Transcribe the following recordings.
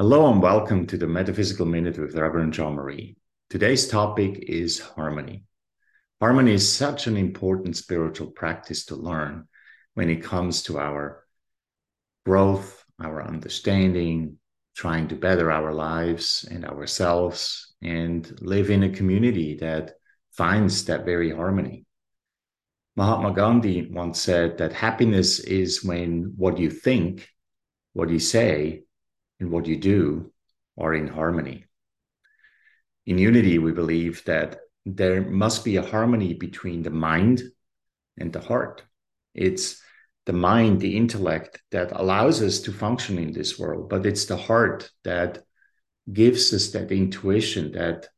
Hello and welcome to the Metaphysical Minute with Reverend Jean Marie. Today's topic is harmony. Harmony is such an important spiritual practice to learn when it comes to our growth, our understanding, trying to better our lives and ourselves, and live in a community that finds that very harmony. Mahatma Gandhi once said that happiness is when what you think, what you say, and what you do are in harmony. In unity, we believe that there must be a harmony between the mind and the heart. It's the mind, the intellect that allows us to function in this world, but it's the heart that gives us that intuition, that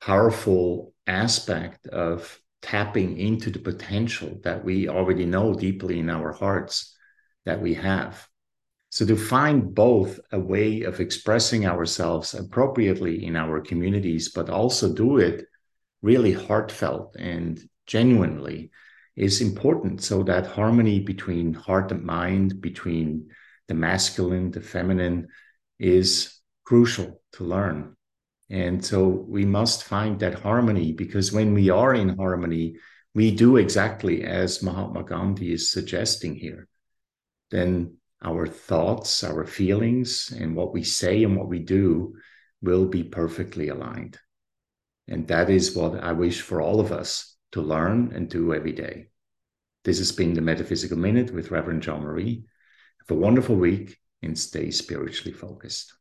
powerful aspect of tapping into the potential that we already know deeply in our hearts that we have. So, to find both a way of expressing ourselves appropriately in our communities, but also do it really heartfelt and genuinely is important so that harmony between heart and mind, between the masculine, the feminine, is crucial to learn. And so we must find that harmony because when we are in harmony, we do exactly as Mahatma Gandhi is suggesting here. Then our thoughts, our feelings, and what we say and what we do will be perfectly aligned. And that is what I wish for all of us to learn and do every day. This has been the Metaphysical Minute with Reverend Jean Marie. Have a wonderful week and stay spiritually focused.